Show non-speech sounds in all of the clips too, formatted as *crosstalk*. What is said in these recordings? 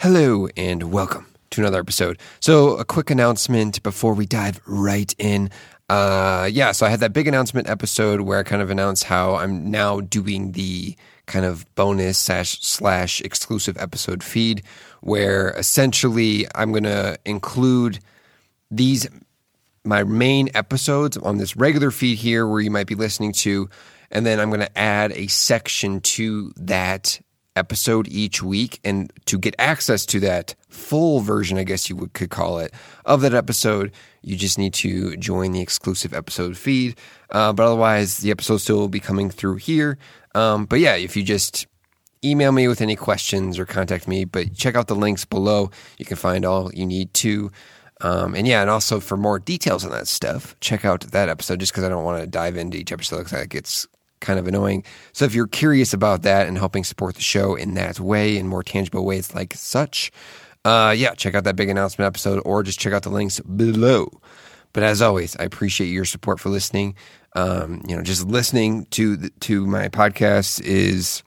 Hello and welcome to another episode. So, a quick announcement before we dive right in. Uh, yeah, so I had that big announcement episode where I kind of announced how I'm now doing the kind of bonus slash, slash exclusive episode feed, where essentially I'm going to include these my main episodes on this regular feed here where you might be listening to and then I'm going to add a section to that episode each week. And to get access to that full version, I guess you would, could call it, of that episode, you just need to join the exclusive episode feed. Uh, but otherwise, the episode still will be coming through here. Um, but yeah, if you just email me with any questions or contact me, but check out the links below. You can find all you need to. Um, and yeah, and also for more details on that stuff, check out that episode just because I don't want to dive into each episode because that gets kind of annoying. So if you're curious about that and helping support the show in that way, in more tangible ways like such, uh, yeah, check out that big announcement episode or just check out the links below. But as always, I appreciate your support for listening. Um, you know, just listening to the, to my podcast is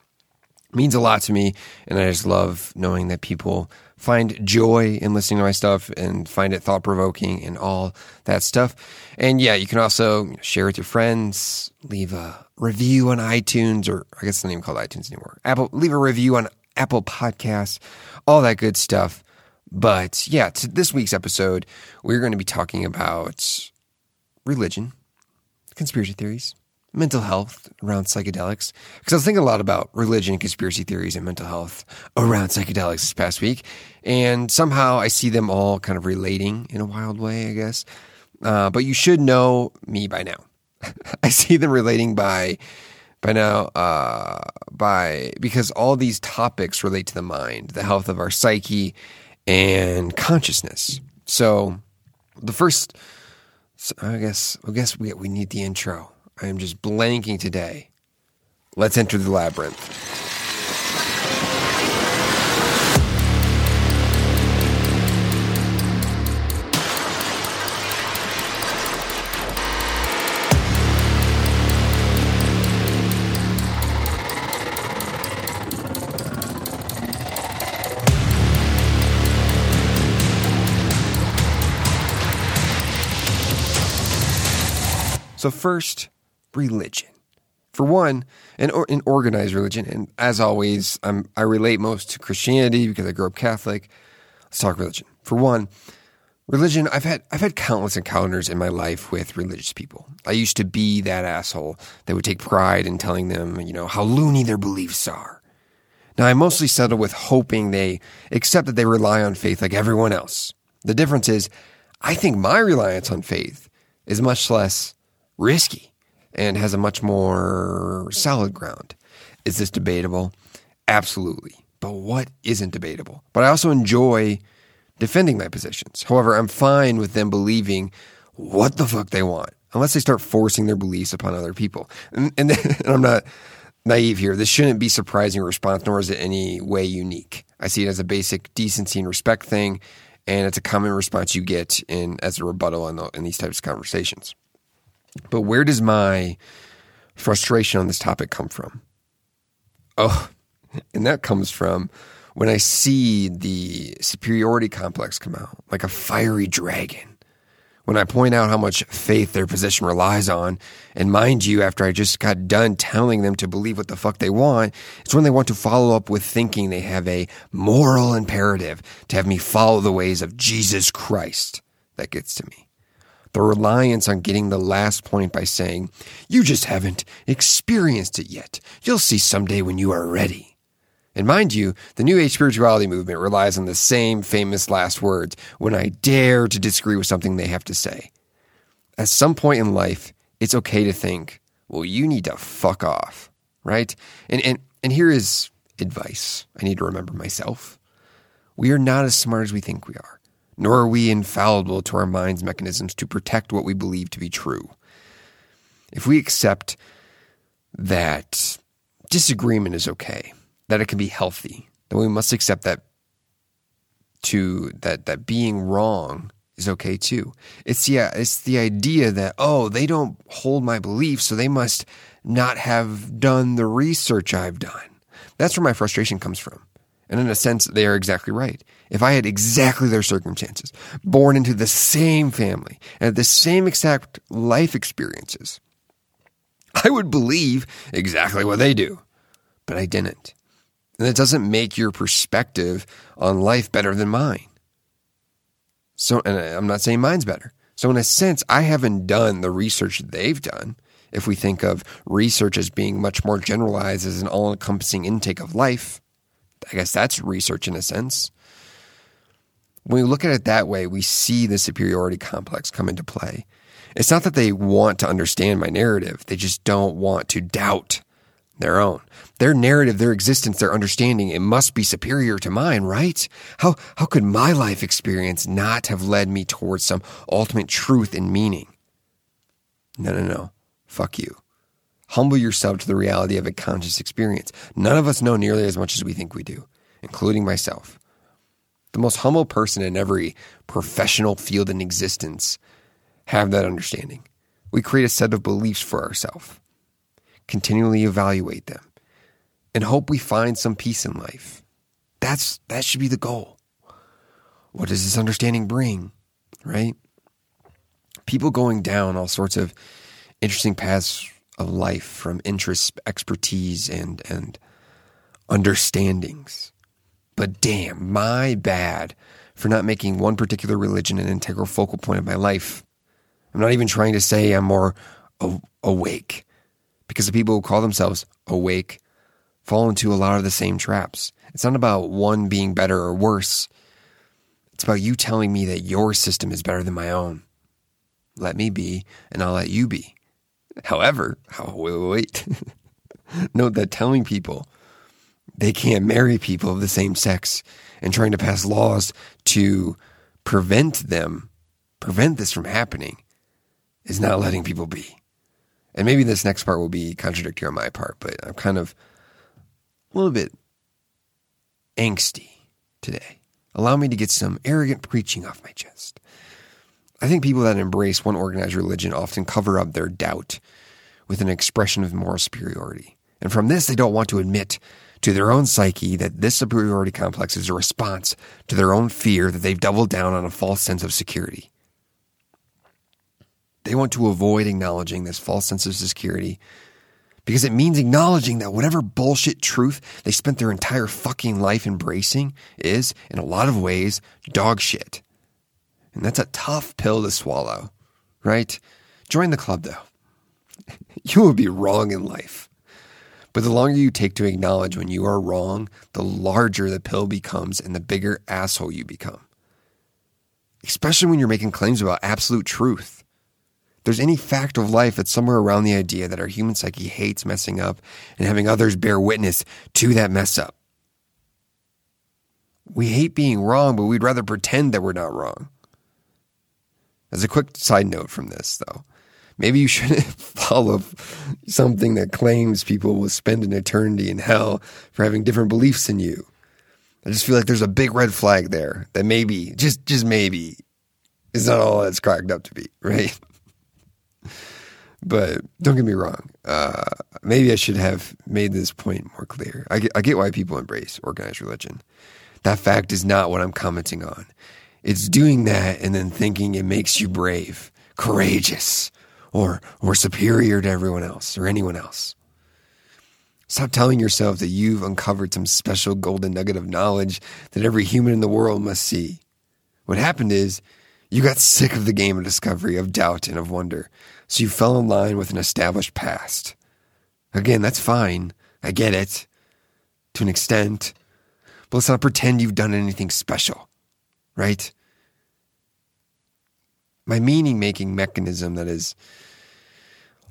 means a lot to me, and I just love knowing that people find joy in listening to my stuff and find it thought provoking and all that stuff. And yeah, you can also share with your friends, leave a review on iTunes, or I guess it's not even called iTunes anymore. Apple, leave a review on Apple Podcasts, all that good stuff. But yeah, to this week's episode, we're going to be talking about religion, conspiracy theories, mental health around psychedelics. Because I was thinking a lot about religion, conspiracy theories, and mental health around psychedelics this past week. And somehow I see them all kind of relating in a wild way, I guess. Uh, but you should know me by now. *laughs* I see them relating by by now uh, by because all these topics relate to the mind, the health of our psyche, and consciousness. So the first, I guess, I guess we we need the intro. I am just blanking today. Let's enter the labyrinth. So, first, religion. For one, an, an organized religion, and as always, I'm, I relate most to Christianity because I grew up Catholic. Let's talk religion. For one, religion. I've had I've had countless encounters in my life with religious people. I used to be that asshole that would take pride in telling them, you know, how loony their beliefs are. Now, I mostly settle with hoping they accept that they rely on faith like everyone else. The difference is, I think my reliance on faith is much less risky and has a much more solid ground. Is this debatable? Absolutely. But what isn't debatable? But I also enjoy defending my positions. However, I'm fine with them believing what the fuck they want, unless they start forcing their beliefs upon other people. And, and, *laughs* and I'm not naive here. This shouldn't be surprising response, nor is it any way unique. I see it as a basic decency and respect thing, and it's a common response you get in as a rebuttal in, the, in these types of conversations. But where does my frustration on this topic come from? Oh, and that comes from when I see the superiority complex come out like a fiery dragon. When I point out how much faith their position relies on, and mind you, after I just got done telling them to believe what the fuck they want, it's when they want to follow up with thinking they have a moral imperative to have me follow the ways of Jesus Christ that gets to me the reliance on getting the last point by saying, You just haven't experienced it yet. You'll see someday when you are ready. And mind you, the New Age spirituality movement relies on the same famous last words when I dare to disagree with something they have to say. At some point in life, it's okay to think, well, you need to fuck off, right? And, and, and here is advice I need to remember myself. We are not as smart as we think we are nor are we infallible to our mind's mechanisms to protect what we believe to be true. If we accept that disagreement is okay, that it can be healthy, then we must accept that to that that being wrong is okay too. It's yeah, it's the idea that oh, they don't hold my beliefs, so they must not have done the research I've done. That's where my frustration comes from. And in a sense, they are exactly right. If I had exactly their circumstances, born into the same family, and had the same exact life experiences, I would believe exactly what they do. But I didn't. And that doesn't make your perspective on life better than mine. So, and I'm not saying mine's better. So, in a sense, I haven't done the research they've done. If we think of research as being much more generalized as an all encompassing intake of life, I guess that's research in a sense. When we look at it that way, we see the superiority complex come into play. It's not that they want to understand my narrative, they just don't want to doubt their own. Their narrative, their existence, their understanding, it must be superior to mine, right? How, how could my life experience not have led me towards some ultimate truth and meaning? No, no, no. Fuck you. Humble yourself to the reality of a conscious experience. None of us know nearly as much as we think we do, including myself. The most humble person in every professional field in existence have that understanding. We create a set of beliefs for ourselves, continually evaluate them, and hope we find some peace in life. That's that should be the goal. What does this understanding bring? Right? People going down all sorts of interesting paths of life from interests, expertise, and and understandings. But damn, my bad for not making one particular religion an integral focal point of my life. I'm not even trying to say I'm more awake, because the people who call themselves awake fall into a lot of the same traps. It's not about one being better or worse. It's about you telling me that your system is better than my own. Let me be, and I'll let you be. However, *laughs* oh, wait, wait, wait. *laughs* note that telling people they can't marry people of the same sex and trying to pass laws to prevent them, prevent this from happening, is not letting people be. And maybe this next part will be contradictory on my part, but I'm kind of a little bit angsty today. Allow me to get some arrogant preaching off my chest. I think people that embrace one organized religion often cover up their doubt with an expression of moral superiority. And from this, they don't want to admit to their own psyche that this superiority complex is a response to their own fear that they've doubled down on a false sense of security. They want to avoid acknowledging this false sense of security because it means acknowledging that whatever bullshit truth they spent their entire fucking life embracing is, in a lot of ways, dog shit. And that's a tough pill to swallow, right? Join the club though. *laughs* You will be wrong in life. But the longer you take to acknowledge when you are wrong, the larger the pill becomes and the bigger asshole you become. Especially when you're making claims about absolute truth. There's any fact of life that's somewhere around the idea that our human psyche hates messing up and having others bear witness to that mess up. We hate being wrong, but we'd rather pretend that we're not wrong. As a quick side note from this, though, maybe you shouldn't *laughs* follow something that claims people will spend an eternity in hell for having different beliefs than you. I just feel like there's a big red flag there that maybe, just just maybe, is not all it's cracked up to be, *laughs* right? but don't get me wrong. Uh, maybe I should have made this point more clear. I get, I get why people embrace organized religion. That fact is not what I'm commenting on. It's doing that and then thinking it makes you brave, courageous, or, or superior to everyone else or anyone else. Stop telling yourself that you've uncovered some special golden nugget of knowledge that every human in the world must see. What happened is you got sick of the game of discovery, of doubt, and of wonder, so you fell in line with an established past. Again, that's fine. I get it. To an extent. But let's not pretend you've done anything special right? My meaning making mechanism, that is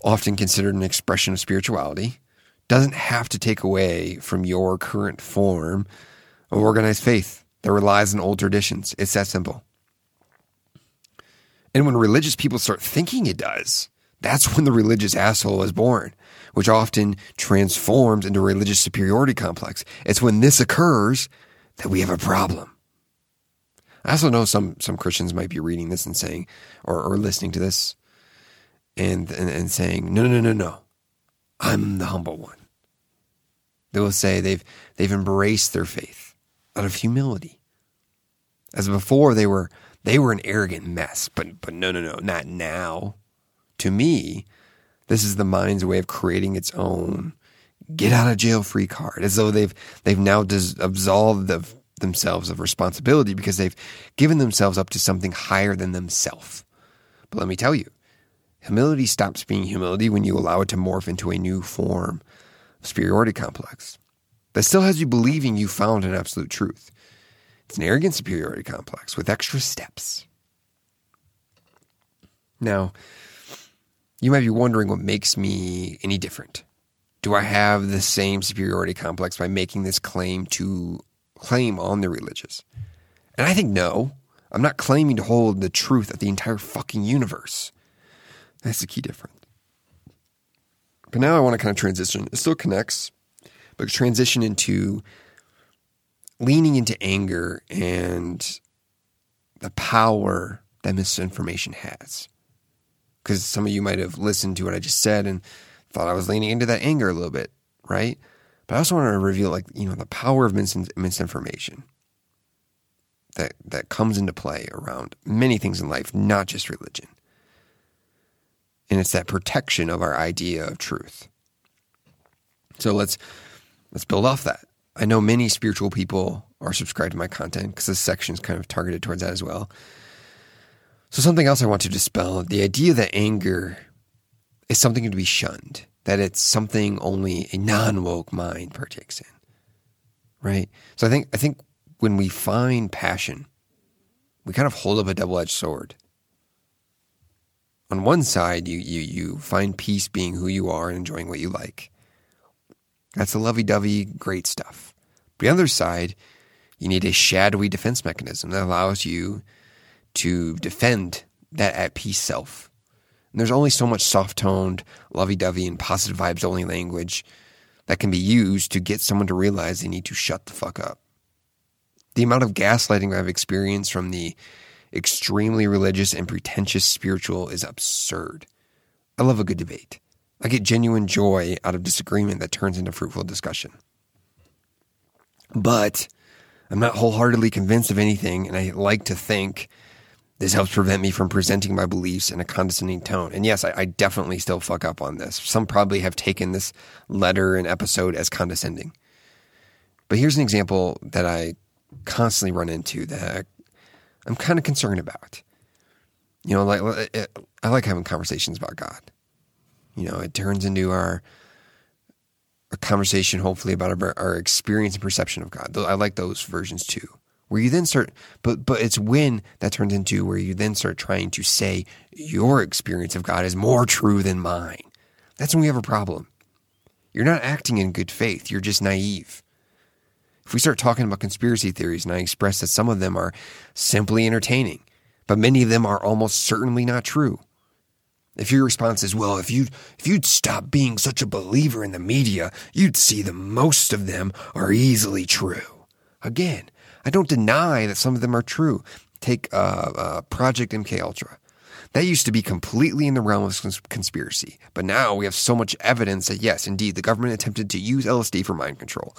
often considered an expression of spirituality, doesn't have to take away from your current form of organized faith that relies on old traditions. It's that simple. And when religious people start thinking it does, that's when the religious asshole is born, which often transforms into a religious superiority complex. It's when this occurs that we have a problem. I also know some some Christians might be reading this and saying, or, or listening to this, and, and and saying, no, no, no, no, no, I'm the humble one. They will say they've they've embraced their faith, out of humility. As before, they were they were an arrogant mess, but but no, no, no, not now. To me, this is the mind's way of creating its own get out of jail free card, as though they've they've now dis- absolved of themselves of responsibility because they've given themselves up to something higher than themselves. But let me tell you, humility stops being humility when you allow it to morph into a new form of superiority complex that still has you believing you found an absolute truth. It's an arrogant superiority complex with extra steps. Now, you might be wondering what makes me any different. Do I have the same superiority complex by making this claim to claim on the religious? And I think no. I'm not claiming to hold the truth of the entire fucking universe. That's the key difference. But now I want to kind of transition. It still connects, but transition into leaning into anger and the power that misinformation has. Because some of you might have listened to what I just said and thought I was leaning into that anger a little bit, right? But I also want to reveal, like, you know, the power of mis- misinformation that, that comes into play around many things in life, not just religion. And it's that protection of our idea of truth. So let's let's build off that. I know many spiritual people are subscribed to my content because this section is kind of targeted towards that as well. So something else I want to dispel the idea that anger is something to be shunned, that it's something only a non woke mind partakes in. Right? So I think I think when we find passion, we kind of hold up a double edged sword. On one side, you, you you find peace being who you are and enjoying what you like. That's the lovey dovey, great stuff. But the other side, you need a shadowy defense mechanism that allows you to defend that at peace self and there's only so much soft toned, lovey dovey, and positive vibes only language that can be used to get someone to realize they need to shut the fuck up. The amount of gaslighting I've experienced from the extremely religious and pretentious spiritual is absurd. I love a good debate. I get genuine joy out of disagreement that turns into fruitful discussion. But I'm not wholeheartedly convinced of anything, and I like to think this helps prevent me from presenting my beliefs in a condescending tone. And yes, I, I, definitely still fuck up on this. Some probably have taken this letter and episode as condescending. But here's an example that I constantly run into that I'm kind of concerned about. You know, like eh, eh, I like having conversations about God. You know, it turns into our a conversation, hopefully, about our, our experience and perception of God. I like those versions too where you then start but but it's when that turns into where you then start trying to say your experience of God is more true than mine. That's when we have a problem. You're not acting in good faith, you're just naive. If we start talking about conspiracy theories and I express that some of them are simply entertaining, but many of them are almost certainly not true. If your response is, well, if you if you'd stop being such a believer in the media, you'd see that most of them are easily true. Again, I don't deny that some of them are true. Take uh, uh, Project MK Ultra. That used to be completely in the realm of conspiracy, but now we have so much evidence that yes, indeed, the government attempted to use LSD for mind control.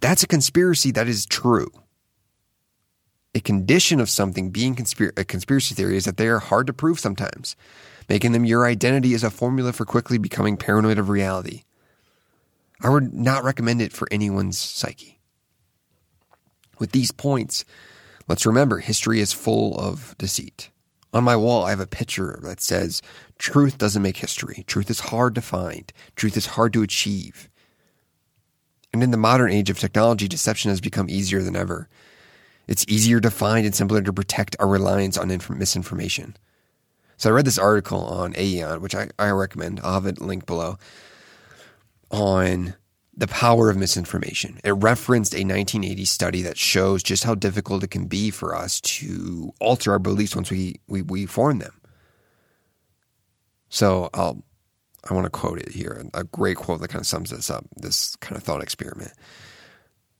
That's a conspiracy that is true. A condition of something being conspir- a conspiracy theory is that they are hard to prove sometimes, making them your identity is a formula for quickly becoming paranoid of reality. I would not recommend it for anyone's psyche. With these points, let's remember history is full of deceit. On my wall, I have a picture that says, Truth doesn't make history. Truth is hard to find. Truth is hard to achieve. And in the modern age of technology, deception has become easier than ever. It's easier to find and simpler to protect our reliance on inf- misinformation. So I read this article on Aeon, which I, I recommend. I'll have it linked below, on the power of misinformation. It referenced a 1980 study that shows just how difficult it can be for us to alter our beliefs once we, we, we form them. So I'll, I want to quote it here, a great quote that kind of sums this up, this kind of thought experiment.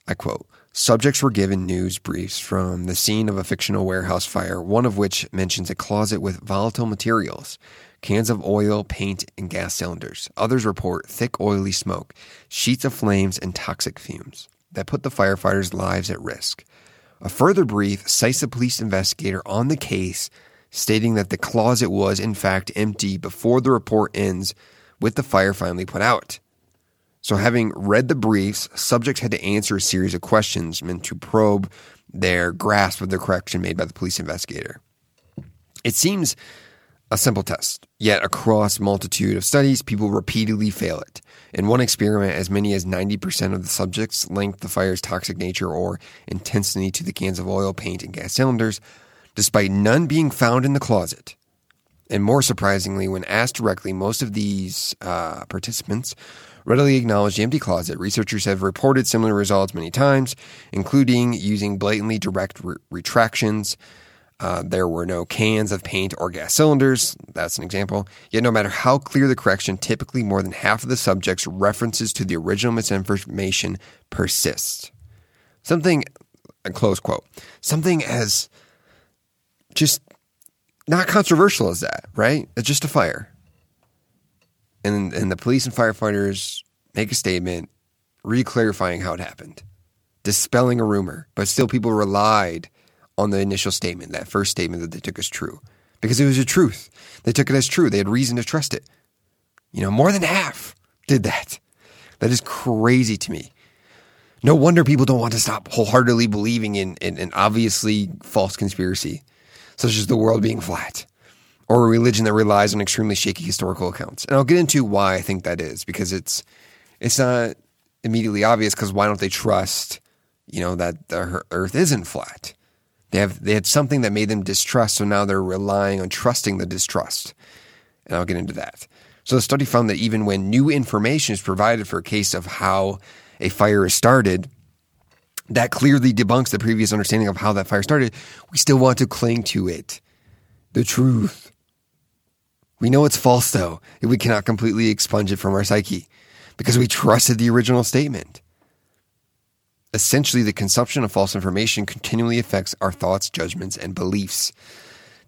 I quote, Subjects were given news briefs from the scene of a fictional warehouse fire, one of which mentions a closet with volatile materials cans of oil, paint, and gas cylinders. Others report thick, oily smoke, sheets of flames, and toxic fumes. that put the firefighters' lives at risk. A further brief cites a police investigator on the case stating that the closet was, in fact, empty before the report ends with the fire finally put out. So, having read the briefs, subjects had to answer a series of questions meant to probe their grasp of the correction made by the police investigator. It seems a simple test, yet across multitude of studies, people repeatedly fail it. In one experiment, as many as 90% of the subjects linked the fire's toxic nature or intensity to the cans of oil, paint, and gas cylinders, despite none being found in the closet. And more surprisingly, when asked directly, most of these uh, participants readily acknowledged the empty closet. Researchers have reported similar results many times, including using blatantly direct re- retractions. Uh, there were no cans of paint or gas cylinders. That's an example. Yet, no matter how clear the correction, typically more than half of the subject's references to the original misinformation persist. Something, a close quote, something as just not controversial as that, right? It's just a fire. And, and the police and firefighters make a statement re clarifying how it happened, dispelling a rumor, but still people relied on the initial statement, that first statement that they took as true, because it was a truth. They took it as true. They had reason to trust it. You know, more than half did that. That is crazy to me. No wonder people don't want to stop wholeheartedly believing in, in an obviously false conspiracy, such as the world being flat, or a religion that relies on extremely shaky historical accounts. And I'll get into why I think that is, because it's it's not immediately obvious. Because why don't they trust, you know, that the Earth isn't flat? They have they had something that made them distrust, so now they're relying on trusting the distrust. And I'll get into that. So the study found that even when new information is provided for a case of how a fire is started, that clearly debunks the previous understanding of how that fire started. We still want to cling to it. The truth. We know it's false though, if we cannot completely expunge it from our psyche because we trusted the original statement. Essentially, the consumption of false information continually affects our thoughts, judgments, and beliefs.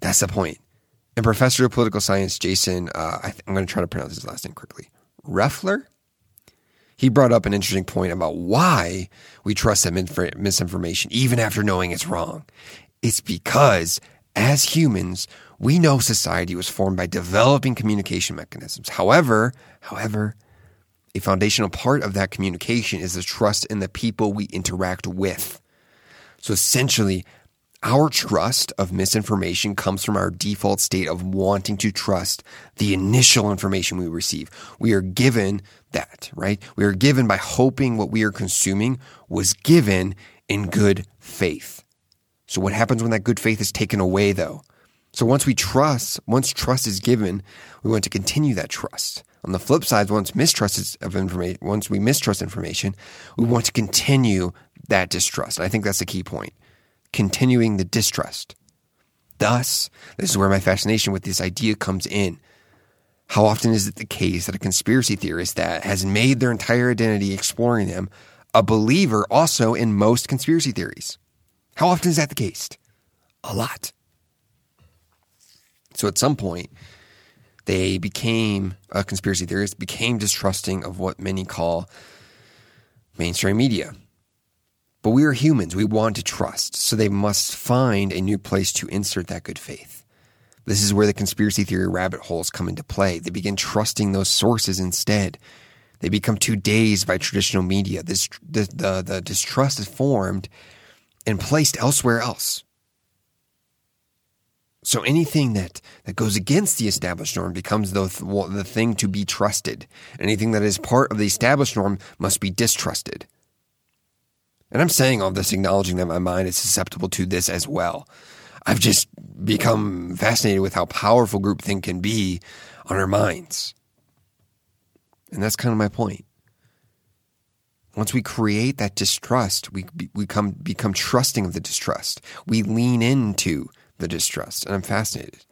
That's the point. And Professor of Political Science Jason, uh, I am going to try to pronounce his last name quickly, Reffler, he brought up an interesting point about why we trust that misinformation even after knowing it's wrong. It's because as humans, we know society was formed by developing communication mechanisms. However, however, a foundational part of that communication is the trust in the people we interact with. So essentially, our trust of misinformation comes from our default state of wanting to trust the initial information we receive. We are given that, right? We are given by hoping what we are consuming was given in good faith. So what happens when that good faith is taken away though? So once we trust, once trust is given, we want to continue that trust. On the flip side, once mistrust is of information, once we mistrust information, we want to continue that distrust. And I think that's the key point. Continuing the distrust. Thus, this is where my fascination with this idea comes in. How often is it the case that a conspiracy theorist that has made their entire identity exploring them a believer also in most conspiracy theories? How often is that the case? A lot. So at some point, they became a conspiracy theorist, became distrusting of what many call mainstream media. But we are humans. We want to trust. So they must find a new place to insert that good faith. This is where the conspiracy theory rabbit holes come into play. They begin trusting those sources instead. They become too dazed by traditional media. This, the, the, the distrust is formed and placed elsewhere else. So anything that, that goes against the established norm becomes the, the thing to be trusted. Anything that is part of the established norm must be distrusted. And I'm saying all this acknowledging that my mind is susceptible to this as well. I've just become fascinated with how powerful groupthink can be on our minds. And that's kind of my point. Once we create that distrust, we, we come, become trusting of the distrust. We lean into the distrust, and I'm fascinated.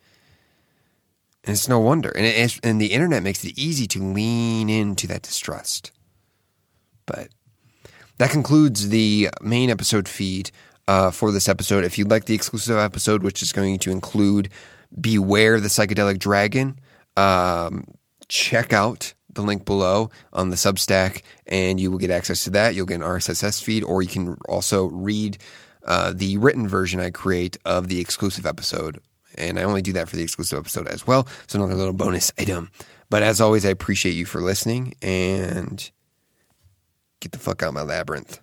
And it's no wonder. And, it, and the internet makes it easy to lean into that distrust. But that concludes the main episode feed uh, for this episode. If you'd like the exclusive episode, which is going to include Beware the Psychedelic Dragon, um, check out the link below on the Substack, and you will get access to that. You'll get an RSS feed, or you can also read uh, the written version I create of the exclusive episode. And I only do that for the exclusive episode as well. So another little bonus *laughs* item. But as always, I appreciate you for listening and get the fuck out of my labyrinth.